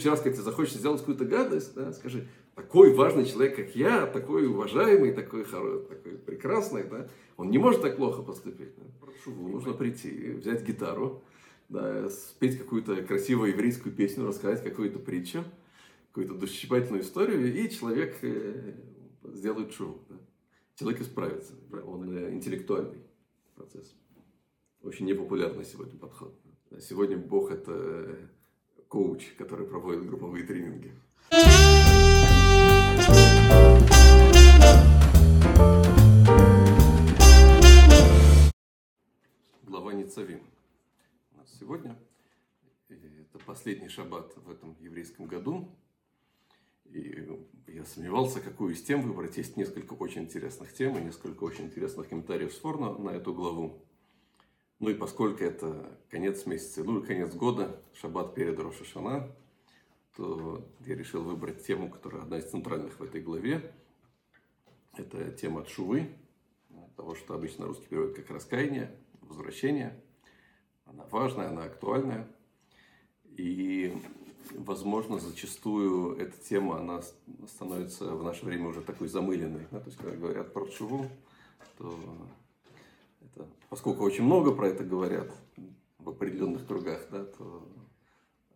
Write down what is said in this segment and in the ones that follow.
следующий раз, когда тебе захочется сделать какую-то гадость, да, скажи, такой важный человек, как я, такой уважаемый, такой, хороший, такой прекрасный, да, он не может так плохо поступить. Да. Прошу, нужно прийти, взять гитару, да, спеть какую-то красивую еврейскую песню, рассказать какую-то притчу, какую-то душесчипательную историю, и человек э, сделает шоу. Да. Человек исправится. Он э, интеллектуальный процесс. Очень непопулярный сегодня подход. Сегодня Бог – это э, коуч, который проводит групповые тренинги. Глава Ницавим. У нас сегодня это последний шаббат в этом еврейском году. И я сомневался, какую из тем выбрать. Есть несколько очень интересных тем и несколько очень интересных комментариев с Форна на эту главу. Ну и поскольку это конец месяца, ну и конец года, шаббат перед Рошашана, то я решил выбрать тему, которая одна из центральных в этой главе. Это тема Шувы, того, что обычно русский переводит как раскаяние, возвращение. Она важная, она актуальная. И, возможно, зачастую эта тема, она становится в наше время уже такой замыленной. Да? То есть, когда говорят про Шуву, то это, поскольку очень много про это говорят в определенных кругах, да, то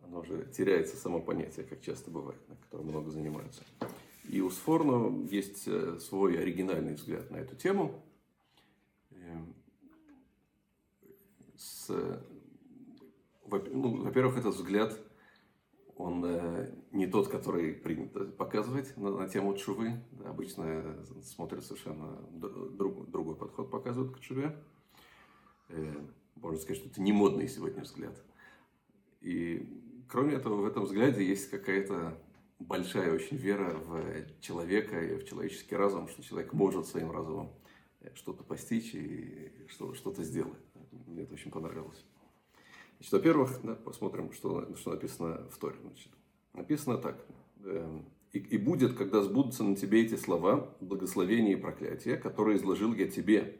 оно уже теряется само понятие, как часто бывает, на котором много занимаются. И у Сфорно есть э, свой оригинальный взгляд на эту тему. Эм, с, ну, во-первых, этот взгляд, он э, не тот, который принято показывать на, на тему чувы. Обычно смотрят совершенно друг, другой подход, показывают к чуве. Э, можно сказать, что это не модный сегодня взгляд. И кроме этого, в этом взгляде есть какая-то большая очень вера в человека и в человеческий разум, что человек может своим разумом э, что-то постичь и что-то сделать. Мне это очень понравилось. Значит, во-первых, да, посмотрим, что, что написано в Торе. Значит, написано так. Эм, и, и будет, когда сбудутся на тебе эти слова, благословения и проклятия, которые изложил я тебе.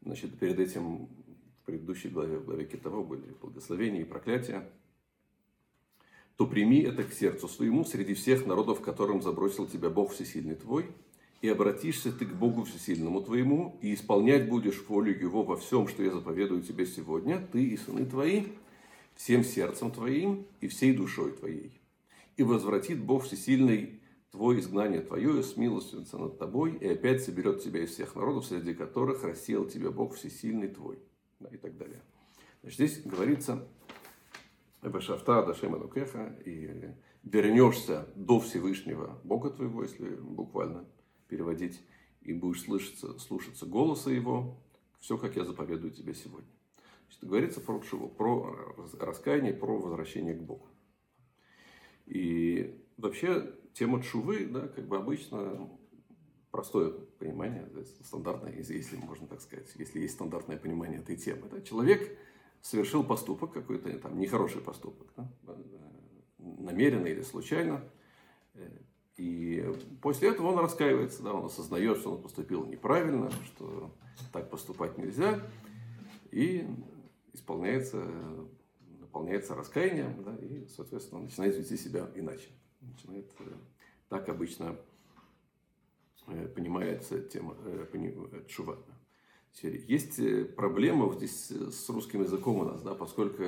Значит, перед этим в предыдущей главе, в главе Китово были благословения и проклятия то прими это к сердцу своему среди всех народов, которым забросил тебя Бог Всесильный твой, и обратишься ты к Богу Всесильному твоему, и исполнять будешь волю Его во всем, что я заповедую тебе сегодня, ты и сыны твои, всем сердцем твоим и всей душой твоей. И возвратит Бог Всесильный твое изгнание твое, и смилостивится над тобой, и опять соберет тебя из всех народов, среди которых рассеял тебя Бог Всесильный твой. И так далее. Значит, здесь говорится Бешафта, Дашема Нукеха, и вернешься до Всевышнего Бога твоего, если буквально переводить, и будешь слышаться, слушаться голоса Его, все, как я заповедую тебе сегодня. Значит, говорится про Шиву, про раскаяние, про возвращение к Богу. И вообще тема Чувы, да, как бы обычно простое понимание, стандартное, если можно так сказать, если есть стандартное понимание этой темы. Да, человек совершил поступок какой-то, там, нехороший поступок, да? намеренно или случайно. И после этого он раскаивается, да, он осознает, что он поступил неправильно, что так поступать нельзя, и исполняется, наполняется раскаянием, да, и, соответственно, начинает вести себя иначе. Начинает, э, так обычно э, понимается тема э, чува. Есть проблема здесь с русским языком у нас, да, поскольку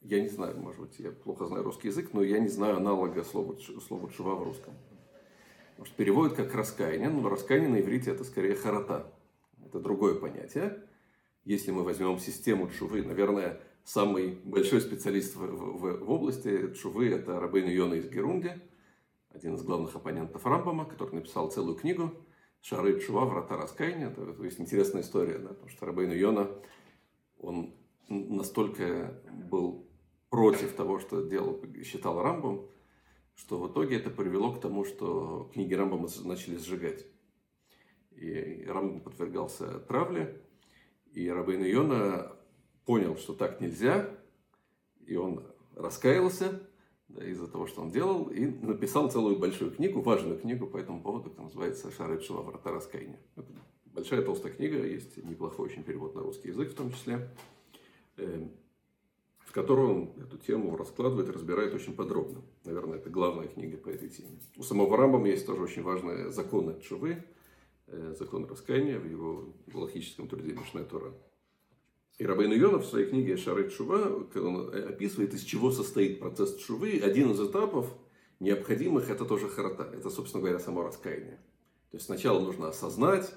я не знаю, может быть, я плохо знаю русский язык, но я не знаю аналога слова, слова чува в русском. Может, переводят как раскаяние, но раскаяние на иврите это скорее харата. Это другое понятие. Если мы возьмем систему чувы, наверное, самый большой специалист в, в, в области чувы это Рабейн Йона из Герунди, один из главных оппонентов Рамбама, который написал целую книгу – Шары Чува, врата раскаяния. Это есть интересная история, да, потому что Рабейну Йона, он настолько был против того, что делал, считал Рамбом, что в итоге это привело к тому, что книги Рамбома начали сжигать. И Рамбом подвергался травле, и Рабейну Йона понял, что так нельзя, и он раскаялся, да, из-за того, что он делал, и написал целую большую книгу, важную книгу по этому поводу, которая называется «Шары Чува врата раскаяния». Это большая толстая книга, есть неплохой очень перевод на русский язык в том числе. В которой он эту тему раскладывает разбирает очень подробно. Наверное, это главная книга по этой теме. У самого Рамбама есть тоже очень важные законы Чувы, э, закон раскаяния в его галактическом труде Мишная Тора. И Рабейн Йонов в своей книге Шары Чува, он описывает, из чего состоит процесс Чувы, один из этапов необходимых – это тоже харата. Это, собственно говоря, само раскаяние. То есть сначала нужно осознать,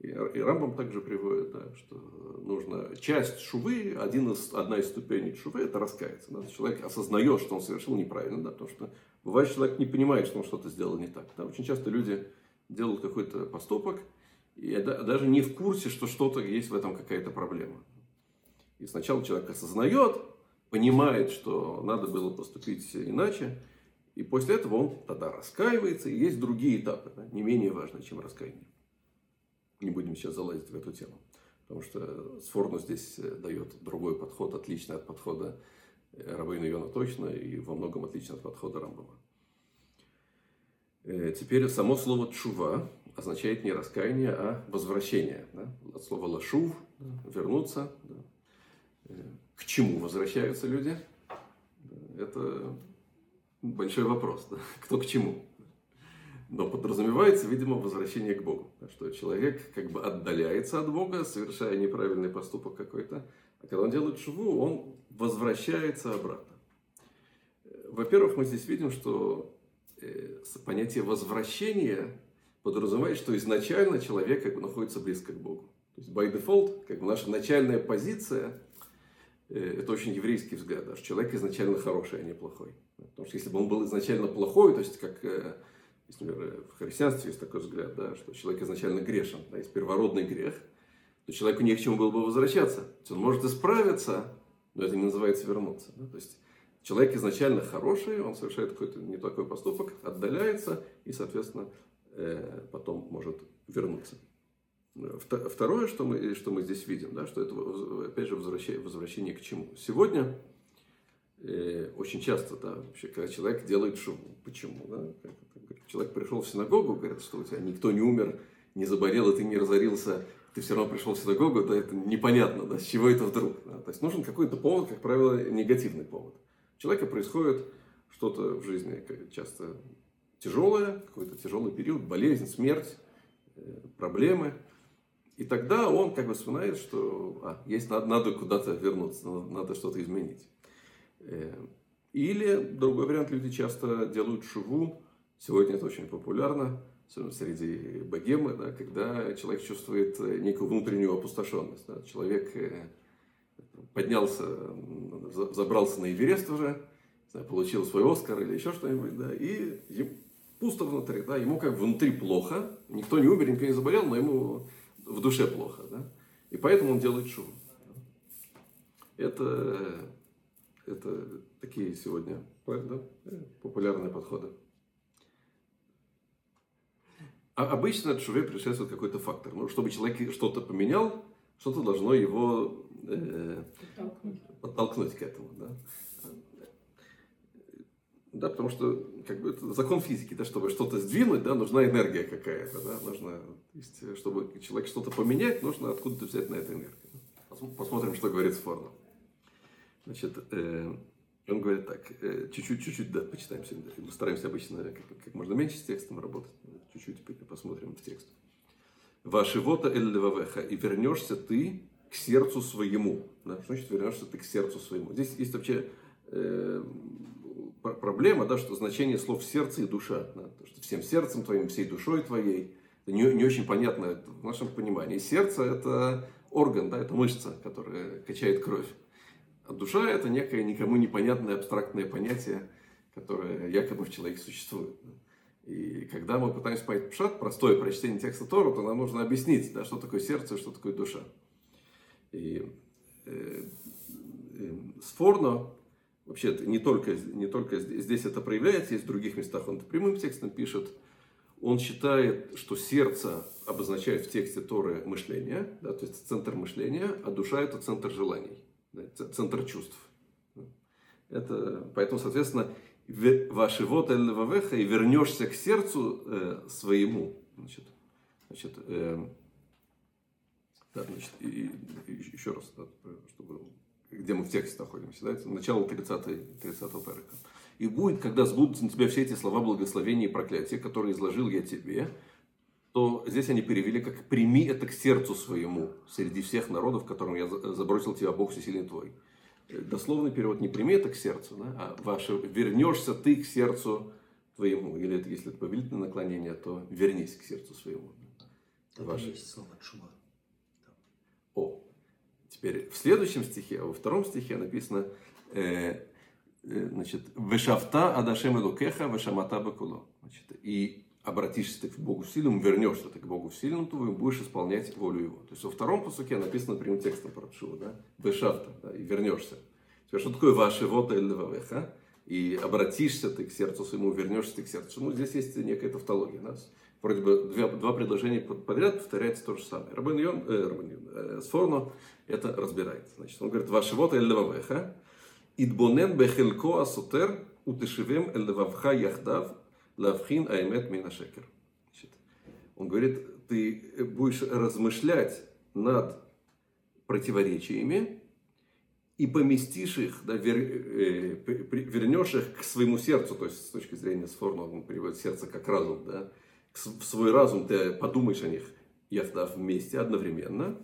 и, Рамбам также приводит, да, что нужно часть шувы, один из, одна из ступеней шувы, это раскаяться. Да, человек осознает, что он совершил неправильно, да, потому что бывает, человек не понимает, что он что-то сделал не так. Да. Очень часто люди делают какой-то поступок, и даже не в курсе, что что-то есть в этом какая-то проблема. И сначала человек осознает, понимает, что надо было поступить иначе, и после этого он тогда раскаивается, и есть другие этапы, да, не менее важные, чем раскаяние. Не будем сейчас залазить в эту тему, потому что Сфорну здесь э, дает другой подход, отличный от подхода э, Рабейна Йона точно, и во многом отличный от подхода Рамбова. Э, теперь само слово «чува» означает не раскаяние, а возвращение. Да? От слова «лашув» – вернуться. Да? К чему возвращаются люди? Это большой вопрос. Да? Кто к чему? Но подразумевается, видимо, возвращение к Богу. Что человек как бы отдаляется от Бога, совершая неправильный поступок какой-то. А когда он делает шву, он возвращается обратно. Во-первых, мы здесь видим, что э, понятие возвращения подразумевает, что изначально человек как бы находится близко к Богу. То есть, by default, как бы наша начальная позиция Э, это очень еврейский взгляд, даже человек изначально хороший, а не плохой. Потому что если бы он был изначально плохой, то есть как, э, если, например, в христианстве есть такой взгляд, да, что человек изначально грешен, да, есть первородный грех, то человеку не к чему было бы возвращаться. То есть он может исправиться, но это не называется вернуться. Да? То есть человек изначально хороший, он совершает какой-то не такой поступок, отдаляется и, соответственно, э, потом может вернуться. Второе, что мы, что мы здесь видим, да, что это, опять же, возвращение, возвращение к чему. Сегодня э, очень часто, да, вообще, когда человек делает шум, почему, да, человек пришел в синагогу, говорят, что у тебя никто не умер, не заболел, и ты не разорился, ты все равно пришел в синагогу, да, это непонятно, да, с чего это вдруг. Да? То есть нужен какой-то повод, как правило, негативный повод. У человека происходит что-то в жизни часто тяжелое, какой-то тяжелый период, болезнь, смерть, э, проблемы – и тогда он как бы вспоминает, что а, есть, надо, надо куда-то вернуться, надо, надо что-то изменить. Э, или другой вариант, люди часто делают шуву, сегодня это очень популярно, особенно среди богемы, да, когда человек чувствует некую внутреннюю опустошенность. Да. Человек э, поднялся, забрался на Эверест уже, получил свой Оскар или еще что-нибудь, да, и пусто внутри, да, ему как внутри плохо, никто не умер, никто не заболел, но ему в душе плохо. Да? И поэтому он делает шум. Это, это такие сегодня да, популярные подходы. А обычно от шуве предшествует какой-то фактор. Ну, чтобы человек что-то поменял, что-то должно его э, подтолкнуть. подтолкнуть к этому. Да? Да, потому что как бы, это закон физики, да, чтобы что-то сдвинуть, да, нужна энергия какая-то. Да, нужно, есть, чтобы человек что-то поменять, нужно откуда-то взять на это энергию. Посмотрим, что говорит Сфорно. Значит, э, он говорит так, э, чуть-чуть, чуть-чуть, да, почитаем сегодня. Мы стараемся обычно как, как можно меньше с текстом работать. Чуть-чуть посмотрим в текст. Ваши вота эль левавеха, и вернешься ты к сердцу своему. Да? Что значит вернешься ты к сердцу своему? Здесь есть вообще э, проблема, да, что значение слов сердце и душа, да, то, что всем сердцем твоим, всей душой твоей, это не, не очень понятно в нашем понимании. Сердце это орган, да, это мышца, которая качает кровь. А душа это некое никому непонятное абстрактное понятие, которое якобы в человеке существует. И когда мы пытаемся понять пшат, простое прочтение текста Тора, то нам нужно объяснить, да, что такое сердце что такое душа. И э, э, Сфорно Вообще не только, не только здесь это проявляется, есть в других местах он это прямым текстом пишет. Он считает, что сердце обозначает в тексте Торы мышление, да, то есть центр мышления, а душа это центр желаний, центр чувств. Это, поэтому, соответственно, ваши вот вавеха и вернешься к сердцу э, своему. Значит, значит, э, да, значит и, и, еще раз, да, чтобы где мы в тексте находимся, да, это начало 30, 30 парака. И будет, когда сбудутся на тебя все эти слова благословения и проклятия, которые изложил я тебе, то здесь они перевели как «прими это к сердцу своему среди всех народов, которым я забросил тебя, Бог всесильный твой». Дословный перевод не «прими это к сердцу», да, а ваше, «вернешься ты к сердцу твоему». Или это, если это повелительное наклонение, то «вернись к сердцу своему». Это ваше. есть слово «чува». О, теперь в следующем стихе, а во втором стихе написано э, э, значит, «Вешафта адашем элукеха вешамата бакуло». Значит, и обратишься ты к Богу сильному, вернешься ты к Богу сильному твоему, будешь исполнять волю Его. То есть во втором посуке написано прямым текстом про Пшува, да? Вешавта, да, и вернешься. Теперь что такое ваше вот эльвавеха? И обратишься ты к сердцу своему, вернешься ты к сердцу. Ну, здесь есть некая тавтология. Нас вроде бы два, два предложения подряд повторяется то же самое. Рабин Йон, э, Рабин Йон, э, Сфорно это разбирает. Значит, он говорит, ваше вот эльвавеха, идбонен бехелко асутер, утешивем эльвавха яхдав, Лавхин аймет минашекер. Он говорит, ты будешь размышлять над противоречиями и поместишь их, да, вер, э, вернешь их к своему сердцу, то есть с точки зрения Сфорна он переводит сердце как разум, да, в свой разум ты подумаешь о них, яхтав вместе одновременно,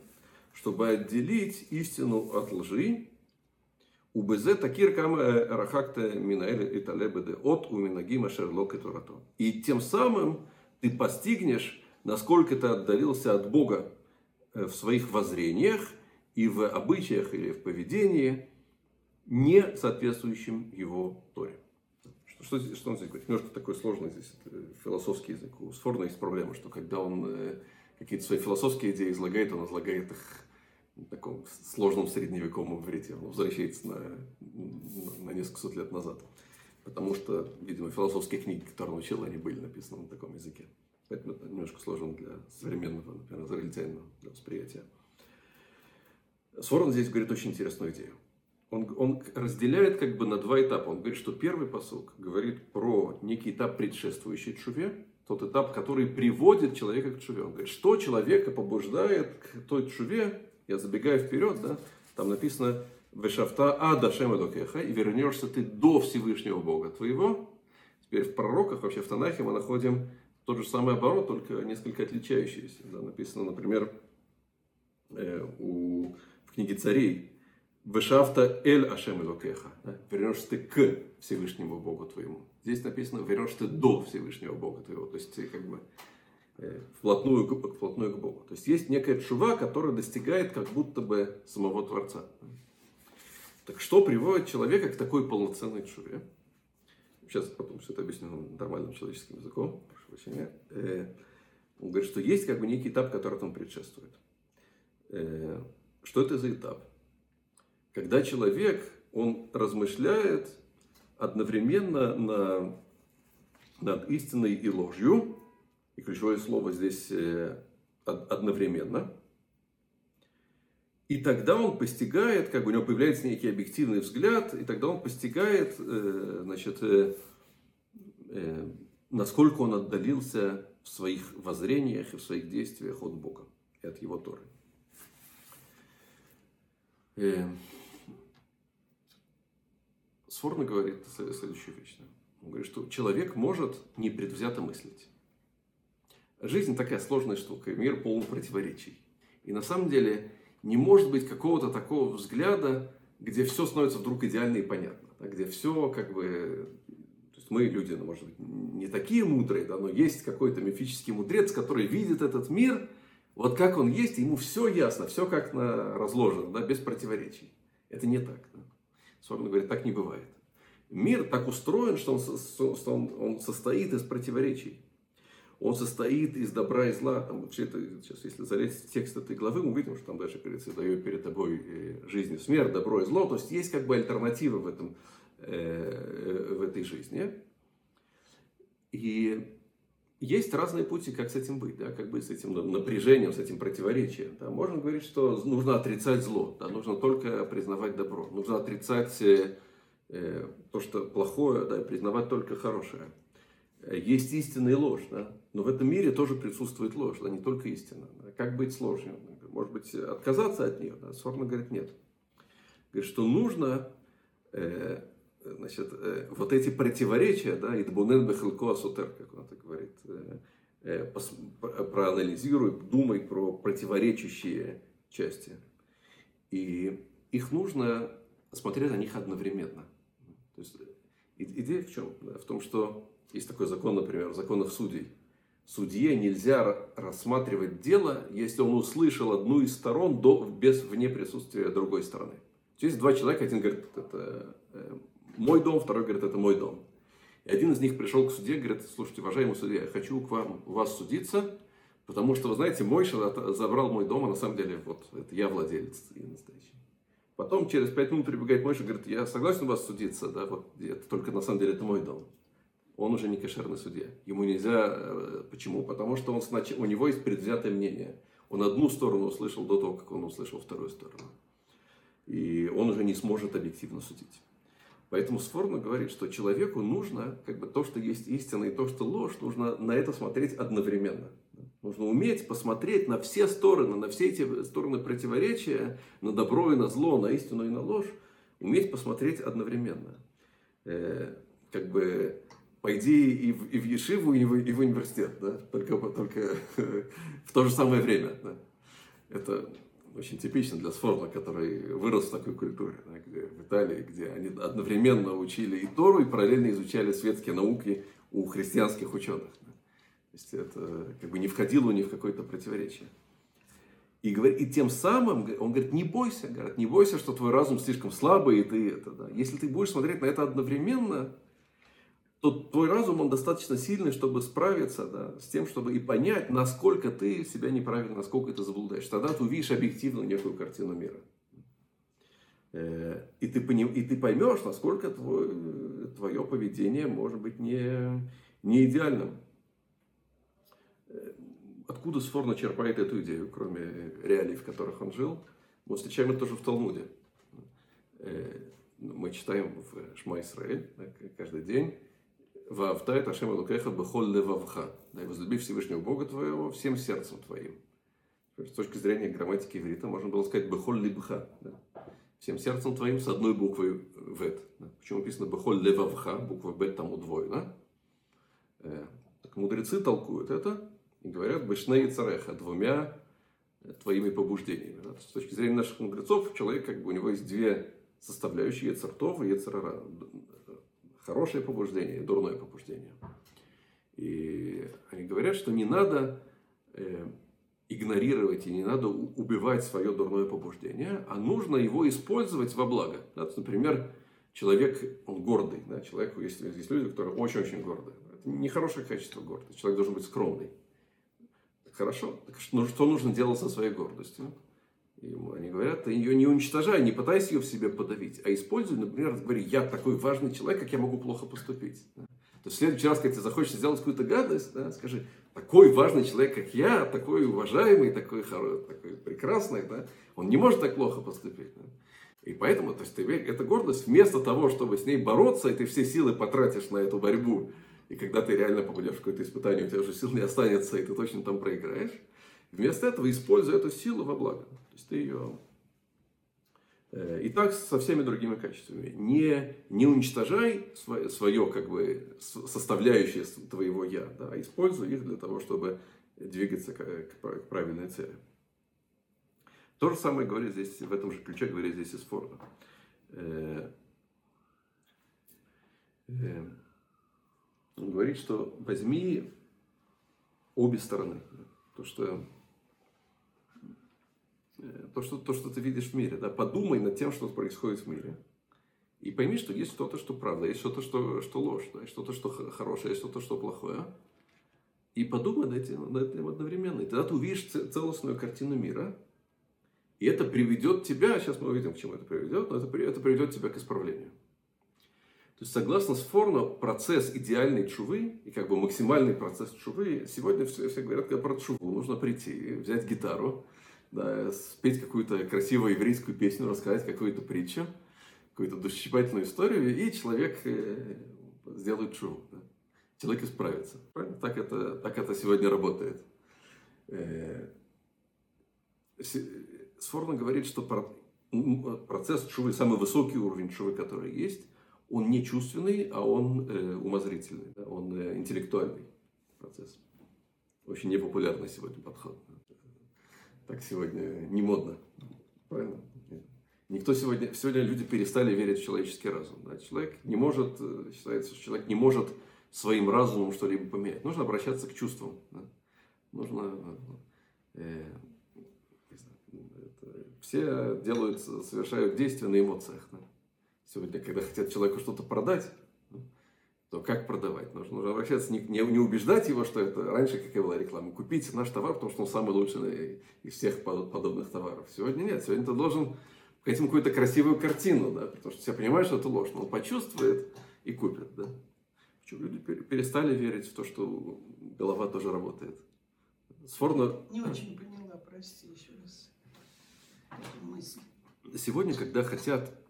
чтобы отделить истину от лжи Убезе такир кама рахакта минаэль и талебеде от уминагима шерлок и турато. И тем самым ты постигнешь, насколько ты отдалился от Бога в своих воззрениях и в обычаях или в поведении, не соответствующим его Торе. Что, что, что он здесь говорит? Немножко такой сложный здесь философский язык. У Сфорна есть проблема, что когда он какие-то свои философские идеи излагает, он излагает их таком сложном средневековом иврите. Он возвращается на, на несколько сот лет назад. Потому что, видимо, философские книги, которые он учил, они были написаны на таком языке. Поэтому это немножко сложно для современного, например, израильтянина для восприятия. Сворон здесь говорит очень интересную идею. Он, он разделяет как бы на два этапа. Он говорит, что первый посыл говорит про некий этап, предшествующий чуве, тот этап, который приводит человека к чуве. Он говорит, что человека побуждает к той чуве, я забегаю вперед, да, там написано Вешафта Ада Шемадокеха, и вернешься ты до Всевышнего Бога твоего. Теперь в пророках, вообще в Танахе мы находим тот же самый оборот, только несколько отличающийся. Да, написано, например, э, у, в книге царей, Вешафта Эль Ашем. Да? Вернешься ты к Всевышнему Богу твоему. Здесь написано, вернешься ты до Всевышнего Бога твоего. То есть ты как бы вплотную, вплотную к Богу. То есть есть некая чува, которая достигает как будто бы самого Творца. Так что приводит человека к такой полноценной чуве? Сейчас потом все это объясню нормальным человеческим языком. Прошу прощения. Э, он говорит, что есть как бы некий этап, который этому предшествует. Э, что это за этап? Когда человек, он размышляет одновременно на, над истиной и ложью, и ключевое слово здесь э, одновременно. И тогда он постигает, как бы у него появляется некий объективный взгляд, и тогда он постигает, э, значит, э, насколько он отдалился в своих воззрениях и в своих действиях от Бога и от Его Торы. Сфорно говорит следующую вещь. Он говорит, что человек может непредвзято мыслить. Жизнь такая сложная штука, мир полон противоречий. И на самом деле не может быть какого-то такого взгляда, где все становится вдруг идеально и понятно. Да, где все как бы... То есть мы люди, ну, может быть, не такие мудрые, да, но есть какой-то мифический мудрец, который видит этот мир, вот как он есть, ему все ясно, все как на разложено, да, без противоречий. Это не так. Да. Сорно говорит, так не бывает. Мир так устроен, что что он, он состоит из противоречий он состоит из добра и зла. Там, вообще это, сейчас, если залезть в текст этой главы, мы увидим, что там дальше говорится, даю перед тобой э, жизнь и смерть, добро и зло. То есть есть как бы альтернатива в, этом, э, в этой жизни. И есть разные пути, как с этим быть, да, как быть с этим напряжением, с этим противоречием. Да. Можно говорить, что нужно отрицать зло, да, нужно только признавать добро, нужно отрицать э, то, что плохое, да, и признавать только хорошее. Есть истина и ложь, да? но в этом мире тоже присутствует ложь, да, не только истина. Как быть с ложью? Может быть, отказаться от нее? Да? Сорна говорит, нет. говорит, что нужно э, значит, э, вот эти противоречия, да, идбунен бехалко асутер, как он это говорит, э, э, пос, проанализируй, думай про противоречащие части. И их нужно смотреть на них одновременно. То есть идея в чем? В том, что есть такой закон, например, законов судей. Судье нельзя рассматривать дело, если он услышал одну из сторон до, без, вне присутствия другой стороны. Есть два человека, один говорит, это мой дом, второй говорит, это мой дом. И один из них пришел к суде, говорит, слушайте, уважаемый судья, я хочу к вам, вас судиться, потому что, вы знаете, Мойша забрал мой дом, а на самом деле, вот, это я владелец и настоящий. Потом через пять минут прибегает Мойша говорит, я согласен вас судиться, да, вот, это только на самом деле это мой дом. Он уже не кошерный судья. Ему нельзя, э, почему? Потому что он снач... у него есть предвзятое мнение. Он одну сторону услышал до того, как он услышал вторую сторону. И он уже не сможет объективно судить. Поэтому Сфорно говорит, что человеку нужно, как бы то, что есть истина и то, что ложь, нужно на это смотреть одновременно. Нужно уметь посмотреть на все стороны, на все эти стороны противоречия, на добро и на зло, на истину и на ложь, уметь посмотреть одновременно. Э, как бы, по идее, и в, и в Ешиву, и в, и в университет, да? только, только в то же самое время. Да? Это очень типично для Сфорна, который вырос в такой культуре, да, где, в Италии, где они одновременно учили и Тору, и параллельно изучали светские науки у христианских ученых. Да. То есть это как бы не входило ни в какое-то противоречие. И, говорит, и тем самым, он говорит, не бойся, говорит, не бойся, что твой разум слишком слабый, и ты это, да. Если ты будешь смотреть на это одновременно, то твой разум, он достаточно сильный, чтобы справиться да, с тем, чтобы и понять, насколько ты себя неправильно, насколько ты заблудаешь. Тогда ты увидишь объективно некую картину мира. Э, и ты, и ты поймешь, насколько твой, твое поведение может быть не, не идеальным. Э, откуда Сфорно черпает эту идею, кроме реалий, в которых он жил? Мы встречаем это тоже в Талмуде. Э, мы читаем в Шма Исраэль каждый день Вавта это Ашем Элукеха Бехоль Левавха. Да, и возлюби Всевышнего Бога твоего всем сердцем твоим. С точки зрения грамматики иврита можно было сказать Бехоль Либха. Да. Всем сердцем твоим с одной буквой Вет. Да. Почему написано Бехоль Левавха, буква Бет там удвоена. Э, так мудрецы толкуют это и говорят Бешней Цареха, двумя твоими побуждениями. Да. С точки зрения наших мудрецов, человек, как бы у него есть две составляющие, Ецартов и Ецарара хорошее побуждение и дурное побуждение. И они говорят, что не надо э, игнорировать и не надо убивать свое дурное побуждение, а нужно его использовать во благо. Да? Например, человек, он гордый. Да? Человек, есть, есть люди, которые очень-очень гордые. Это нехорошее качество гордости. Человек должен быть скромный. Хорошо. Так что, что нужно делать со своей гордостью? Ему. Они говорят, ты ее не уничтожай, не пытайся ее в себе подавить, а используй, например, говори, я такой важный человек, как я могу плохо поступить. Да? То есть в следующий раз, когда тебе захочется сделать какую-то гадость, да, скажи, такой важный человек, как я, такой уважаемый, такой, хороший, такой прекрасный, да, он не может так плохо поступить. Да? И поэтому, то есть, ты, эта гордость, вместо того, чтобы с ней бороться, и ты все силы потратишь на эту борьбу, и когда ты реально попадешь в какое-то испытание, у тебя уже сил не останется, и ты точно там проиграешь, Вместо этого используй эту силу во благо. То есть ты ее... Э, и так со всеми другими качествами. Не, не уничтожай свое, свое как бы, составляющее твоего «я», да, а используй их для того, чтобы двигаться к, к правильной цели. То же самое говорит здесь, в этом же ключе говорит здесь из Форда. Э, э, он говорит, что возьми обе стороны. То, что то, что, то, что ты видишь в мире. Да? Подумай над тем, что происходит в мире. И пойми, что есть что-то, что правда, есть что-то, что, что ложь, да? есть что-то, что хорошее, есть что-то, что плохое. И подумай над этим, над этим одновременно. И тогда ты увидишь целостную картину мира. И это приведет тебя, сейчас мы увидим, к чему это приведет, но это, это приведет тебя к исправлению. То есть, согласно Сфорно, процесс идеальной чувы и как бы максимальный процесс чувы, сегодня все, все говорят как про чуву, нужно прийти, взять гитару, да, спеть какую-то красивую еврейскую песню, рассказать какую-то притчу, какую-то душесчипательную историю, и человек э, сделает шоу. Да? Человек исправится. Правильно? Так это, так это сегодня работает. Э, Сфорно говорит, что процесс чувы, самый высокий уровень чувы, который есть, он не чувственный, а он э, умозрительный, да, он э, интеллектуальный процесс. Очень непопулярный сегодня подход. Так сегодня не модно. Правильно? Никто сегодня, сегодня люди перестали верить в человеческий разум. Да? Человек не может, э, считается, что человек не может своим разумом что-либо поменять. Нужно обращаться к чувствам. Да? Нужно э, это, все делают, совершают действия на эмоциях. Да? Сегодня, когда хотят человеку что-то продать, то как продавать? Нужно, нужно обращаться, не, не, не убеждать его, что это раньше, как и была реклама, купить наш товар, потому что он самый лучший из всех подобных товаров. Сегодня нет, сегодня ты должен ему какую-то красивую картину, да, потому что все понимают, что это ложь, но он почувствует и купит. Да. Почему люди перестали верить в то, что голова тоже работает? Сфорно... Не очень поняла, прости еще раз. Мысль. Сегодня, когда хотят Э,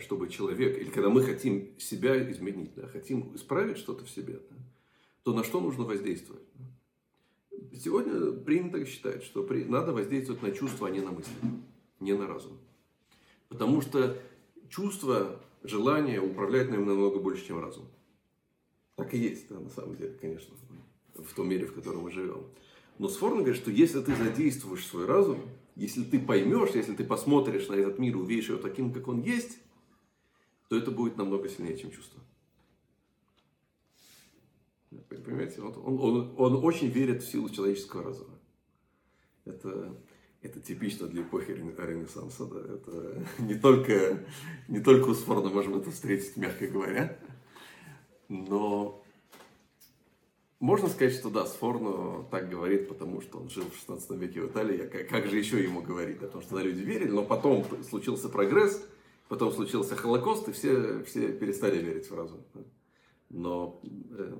чтобы человек, или когда мы хотим себя изменить, да, хотим исправить что-то в себе, да, то на что нужно воздействовать? Сегодня принято считать, что при, надо воздействовать на чувства, а не на мысли, не на разум. Потому что чувство, желание управляет нами намного больше, чем разум. Так и есть, да, на самом деле, конечно, в том мире, в котором мы живем. Но Сфорн говорит, что если ты задействуешь свой разум, если ты поймешь, если ты посмотришь на этот мир, увидишь его таким, как он есть, то это будет намного сильнее, чем чувство. Понимаете, он, он, он, он очень верит в силу человеческого разума. Это, это типично для эпохи Ренессанса. Да? Это не только, не только у Сфорда можем это встретить, мягко говоря. Но можно сказать, что да, Сфорно так говорит, потому что он жил в 16 веке в Италии. Как, как же еще ему говорить? Потому что да, люди верили, но потом случился прогресс, потом случился Холокост, и все, все перестали верить в разум. Но, э,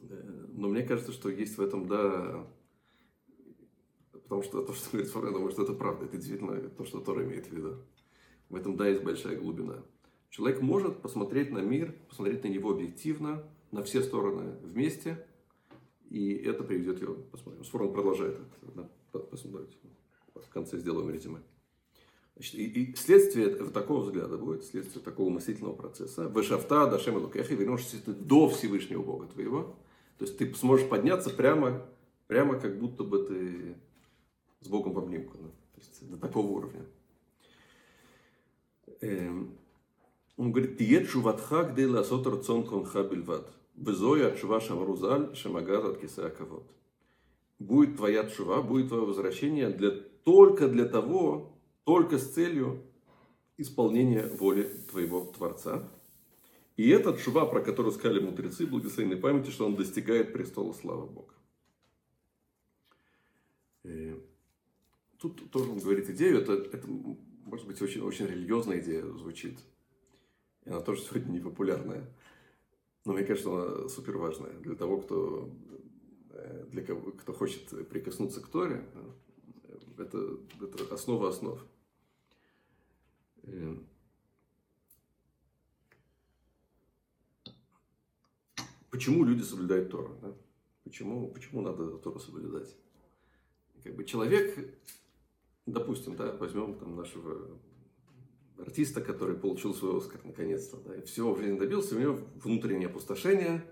э, но мне кажется, что есть в этом, да, потому что то, что говорит Сфорно, я думаю, что это правда. Это действительно то, что Тора имеет в виду. В этом, да, есть большая глубина. Человек может посмотреть на мир, посмотреть на него объективно, на все стороны вместе, и это приведет его, посмотрим. Сфорон продолжает это, посмотрите. В конце сделаем резюме. Значит, и, и следствие такого взгляда будет, следствие такого мыслительного процесса. Вышафта, дашем и вернешься ты до Всевышнего Бога твоего. То есть ты сможешь подняться прямо, прямо как будто бы ты с Богом в обнимку. Да? То есть до такого уровня. Эм, он говорит, «Тиет шуватха гдей ласот рацон конха бельват». Безоя отшува шамрузаль шамагар от кисаковод. Будет твоя тшува, будет твое возвращение для, только для того, только с целью исполнения воли твоего Творца. И этот шува, про который сказали мудрецы благословенной памяти, что он достигает престола славы Бога. Э, тут тоже он говорит идею, это, это может быть очень, очень религиозная идея звучит. И она тоже сегодня непопулярная. Но мне кажется, она супер важная для того, кто, э, для кого, кто хочет прикоснуться к Торе. Это, это основа основ. Э, почему люди соблюдают Тору? Да? Почему, почему надо Тору соблюдать? Как бы человек, допустим, да, возьмем там нашего артиста, который получил свой Оскар наконец-то. Да, и всего в жизни добился, у него внутреннее опустошение,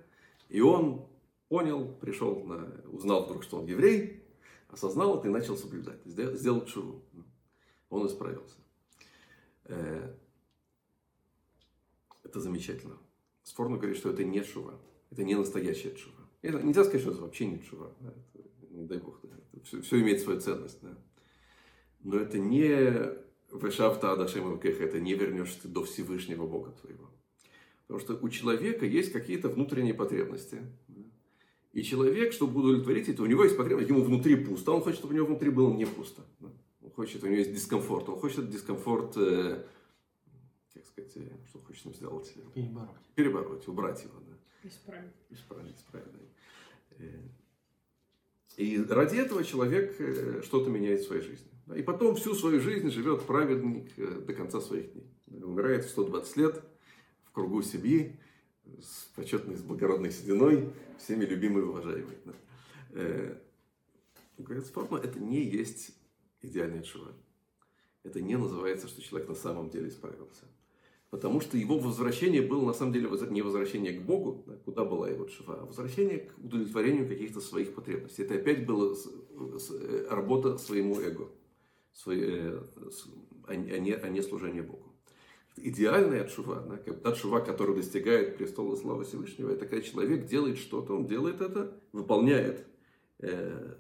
и он понял, пришел, на, узнал вдруг, что он еврей, осознал это и начал соблюдать, сделал, чуру. Он исправился. Э, это замечательно. Спорно говорит, что это не шува, это не настоящая шува. Это, нельзя сказать, что это вообще не шува. Да, это, не дай бог, да, это все, все имеет свою ценность. Да. Но это не Вешавта Адашем Кеха, это не вернешься до Всевышнего Бога твоего. Потому что у человека есть какие-то внутренние потребности. И человек, чтобы удовлетворить это, у него есть потребность, ему внутри пусто, он хочет, чтобы у него внутри было не пусто. Он хочет, у него есть дискомфорт, он хочет дискомфорт, э, как сказать, э, что он хочет сделать? Перебороть. Перебороть, убрать его. Да. Исправить. Исправить, исправить. Да. Э, и ради этого человек что-то меняет в своей жизни. И потом всю свою жизнь живет праведник э, до конца своих дней. Умирает в 120 лет в кругу семьи, с почетной, с благородной сединой, всеми любимый и уважаемый. Э, говорит, форма это не есть идеальная чува. это не называется, что человек на самом деле исправился. Потому что его возвращение было на самом деле не возвращение к Богу, да, куда была его шифа, а возвращение к удовлетворению каких-то своих потребностей. Это опять была э, работа своему эго, э, а, а не, а не служение Богу. Идеальная отшува, да, как та шува, которая достигает престола славы Всевышнего, это когда человек делает что-то, он делает это, выполняет, э,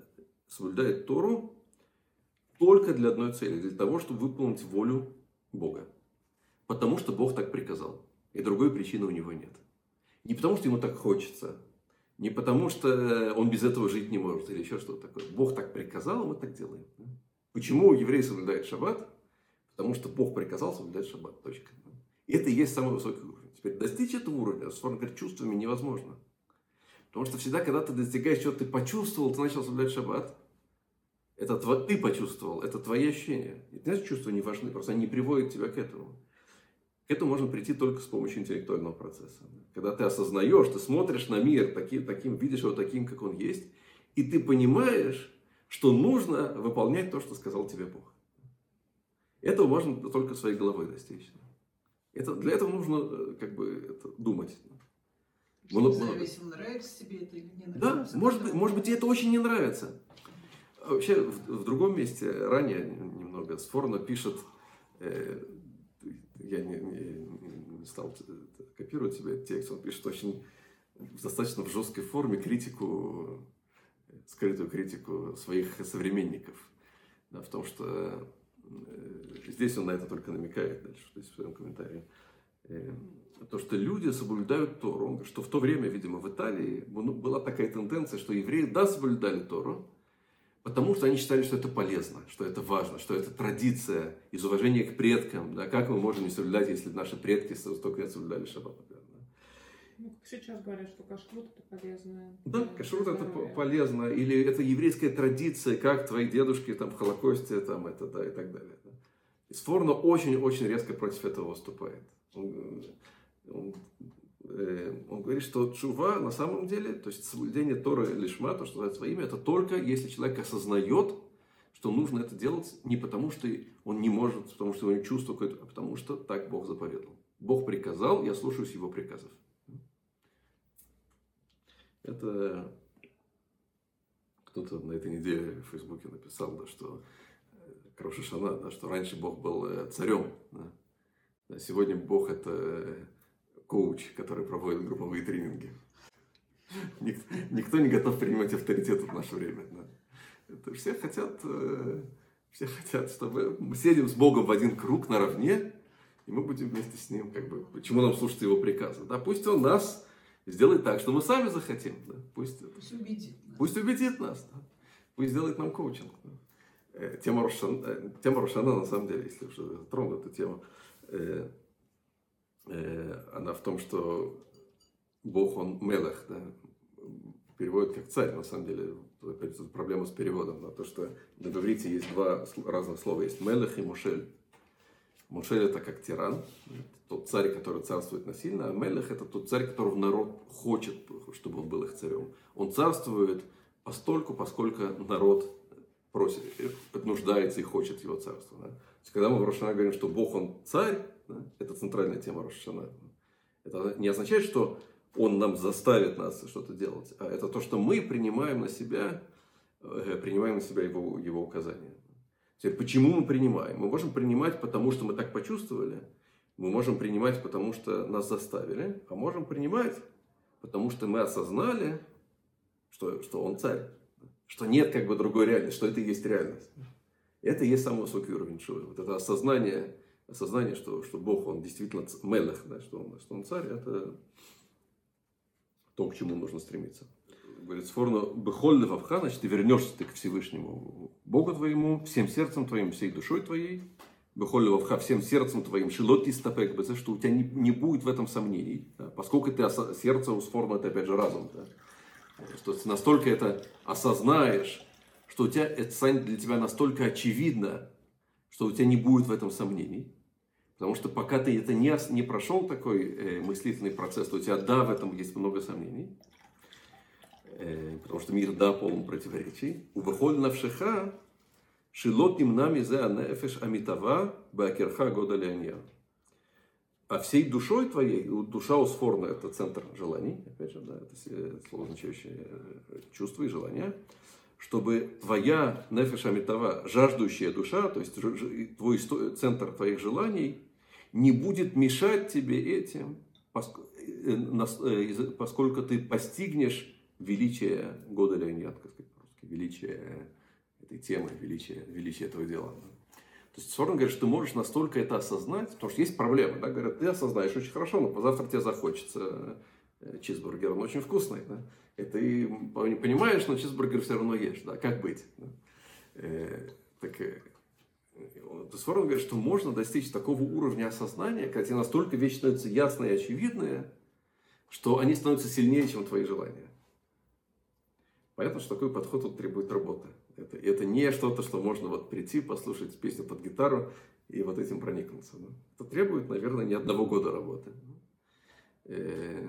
соблюдает Тору только для одной цели, для того, чтобы выполнить волю Бога. Потому что Бог так приказал. И другой причины у него нет. Не потому, что ему так хочется, не потому, что он без этого жить не может или еще что-то такое. Бог так приказал, мы так делаем. Почему еврей соблюдает шаббат? Потому что Бог приказал соблюдать шаббат. Точка. Это и есть самый высокий уровень. Теперь достичь этого уровня, с говорит, чувствами невозможно. Потому что всегда, когда ты достигаешь чего-то, ты почувствовал, ты начал соблюдать шаббат, это ты почувствовал, это твои ощущения. И, знаешь, чувства не важны, просто они приводят тебя к этому. К этому можно прийти только с помощью интеллектуального процесса. Когда ты осознаешь, ты смотришь на мир таким, таким видишь его таким, как он есть, и ты понимаешь, что нужно выполнять то, что сказал тебе Бог. Этого можно только своей головой достичь. Это, для этого нужно э, как бы это, думать. Много, зависит, нравится тебе это или не нравится. Да, может быть, может быть, тебе это очень не нравится. Вообще, в, в другом месте, ранее немного, Сфорно пишет, э, я не, не, не стал копировать себе текст, он пишет очень достаточно в жесткой форме критику, скрытую критику своих современников. Да, в том, что э, здесь он на это только намекает дальше, то есть в своем комментарии. Э, то, что люди соблюдают Тору, что в то время, видимо, в Италии была такая тенденция, что евреи, да, соблюдали Тору, Потому что они считали, что это полезно, что это важно, что это традиция из уважения к предкам. Да? Как мы можем не соблюдать, если наши предки столько лет соблюдали шаббат? Да? Ну, как сейчас говорят, что кашрут это полезно. Да, кашрут это полезно. Или это еврейская традиция, как твои дедушки там в Холокосте, там это, да, и так далее. Да? И Сфорно очень-очень резко против этого выступает. Он, он Э, он говорит, что чува на самом деле, то есть соблюдение Торы лишма, то, что называется во имя, это только если человек осознает, что нужно это делать не потому, что он не может, потому что у него чувство какое-то, а потому что так Бог заповедал. Бог приказал, я слушаюсь его приказов. Это кто-то на этой неделе в Фейсбуке написал, да, что э, Крошишана, да, что раньше Бог был э, царем. Да. Сегодня Бог это коуч, который проводит групповые тренинги. Никто не готов принимать авторитет в наше время. Да. Это все хотят, э, все хотят, чтобы мы сидим с Богом в один круг наравне, и мы будем вместе с Ним, как бы, почему нам слушать Его приказы. Да? Пусть Он нас сделает так, что мы сами захотим. Да? Пусть, пусть убедит нас. Пусть убедит нас. Да? Пусть сделает нам коучинг. Да? Э, тема Рошана, э, тема Рошана, на самом деле, если уже трону эту тему, Э, она в том, что Бог, он мелех, да, переводит как царь, на самом деле, опять проблема с переводом, на то, что на иврите есть два разных слова, есть мелех и мушель. Мушель это как тиран, тот царь, который царствует насильно, а мелех это тот царь, которого народ хочет, чтобы он был их царем. Он царствует постольку, поскольку народ просит, нуждается и хочет его царства. Да? То есть, когда мы в Рошана говорим, что Бог он царь, да? Это центральная тема Рошана. Это не означает, что он нам заставит нас что-то делать, а это то, что мы принимаем на себя, э, принимаем на себя его, его указания. Теперь, почему мы принимаем? Мы можем принимать, потому что мы так почувствовали, мы можем принимать, потому что нас заставили, а можем принимать, потому что мы осознали, что, что он царь, что нет как бы другой реальности, что это и есть реальность. Это и есть самый высокий уровень шоу. Вот это осознание осознание, что, что Бог, Он действительно мелех, да, что, он, что Он царь, это то, к чему нужно стремиться. Говорит, сфорно бехольный вавха, значит, ты вернешься ты к Всевышнему Богу твоему, всем сердцем твоим, всей душой твоей, бехольный вавха, всем сердцем твоим, шилоти стапек, что у тебя не, не будет в этом сомнений, да, поскольку ты сердце у сфорно, это опять же разум, да, что ты настолько это осознаешь, что у тебя это станет для тебя настолько очевидно, что у тебя не будет в этом сомнений, Потому что пока ты это не, не прошел такой э, мыслительный процесс, то у тебя да, в этом есть много сомнений. Потому что мир да полон противоречий. У выхода навшиха, Шилот нами зе анефеш амитава бакерха года леонья. А всей душой твоей, душа усфорна, это центр желаний, опять же, да, это слово означающее э, чувства и желания, чтобы твоя нефеш амитава, жаждущая душа, то есть твой центр твоих желаний, не будет мешать тебе этим, э, э, поскольку ты постигнешь величие года Леонид, как сказать по-русски, величие этой темы, величие, величие этого дела. То есть Сорен говорит, что ты можешь настолько это осознать, потому что есть проблема. Да? Говорят, ты осознаешь очень хорошо, но позавтра тебе захочется э, чизбургер, он очень вкусный. Да? И ты понимаешь, но чизбургер все равно ешь. Да? Как быть? Да? Э, так, э, Сорен говорит, что можно достичь такого уровня осознания, когда тебе настолько вещи становятся ясные и очевидные, что они становятся сильнее, чем твои желания. Понятно, что такой подход вот требует работы. Это, это не что-то, что можно вот прийти, послушать песню под гитару и вот этим проникнуться. Да. Это требует, наверное, не одного года работы. Э,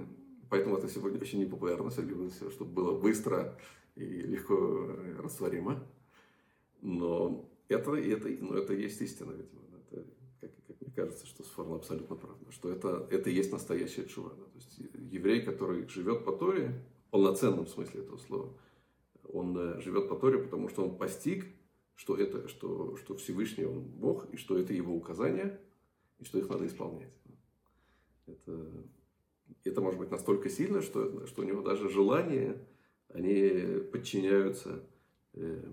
поэтому это сегодня очень непопулярно, чтобы было быстро и легко растворимо. Но это, это, но это есть истина, видимо. Это, как, как мне кажется, что Сфорно абсолютно правда, что это, это есть настоящая чува. Да. То есть еврей, который живет по Торе, в полноценном смысле этого слова – он э, живет по Торе, потому что он постиг, что, это, что, что Всевышний Он Бог, и что это Его указания, и что их надо исполнять. Это, это может быть настолько сильно, что, что у него даже желания, они подчиняются, э,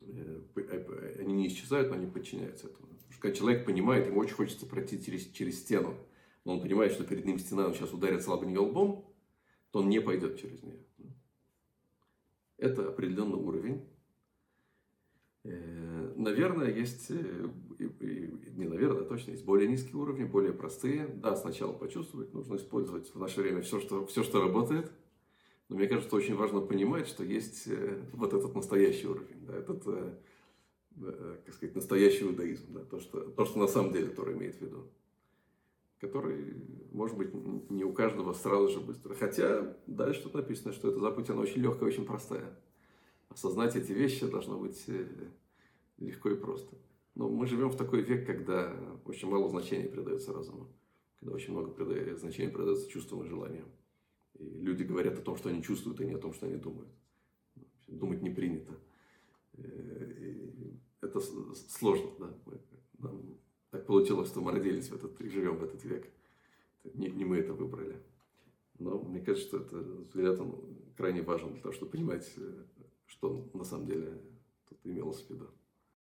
э, они не исчезают, но они подчиняются этому. Потому что когда человек понимает, ему очень хочется пройти через, через стену, но он понимает, что перед ним стена, он сейчас ударит слабо лбом, то он не пойдет через нее. Это определенный уровень. Э, наверное, есть, э, не наверное, а точно есть более низкие уровни, более простые. Да, сначала почувствовать, нужно использовать в наше время все, что, все, что работает. Но мне кажется, очень важно понимать, что есть э, вот этот настоящий уровень, да, этот, как сказать, настоящий иудаизм, да, то, что, то, что на самом деле Тора имеет в виду который, может быть, не у каждого сразу же быстро. Хотя дальше тут написано, что эта заповедь, она очень легкая, очень простая. Осознать эти вещи должно быть э, легко и просто. Но мы живем в такой век, когда очень мало значения придается разуму, когда очень много значения придается чувствам и желаниям. И люди говорят о том, что они чувствуют, а не о том, что они думают. Думать не принято. Э, и это сложно, да. Нам так получилось, что мы родились в этот и живем в этот век. Не, не мы это выбрали. Но мне кажется, что этот взгляд он крайне важен для того, чтобы понимать, э, что на самом деле тут имелось в виду.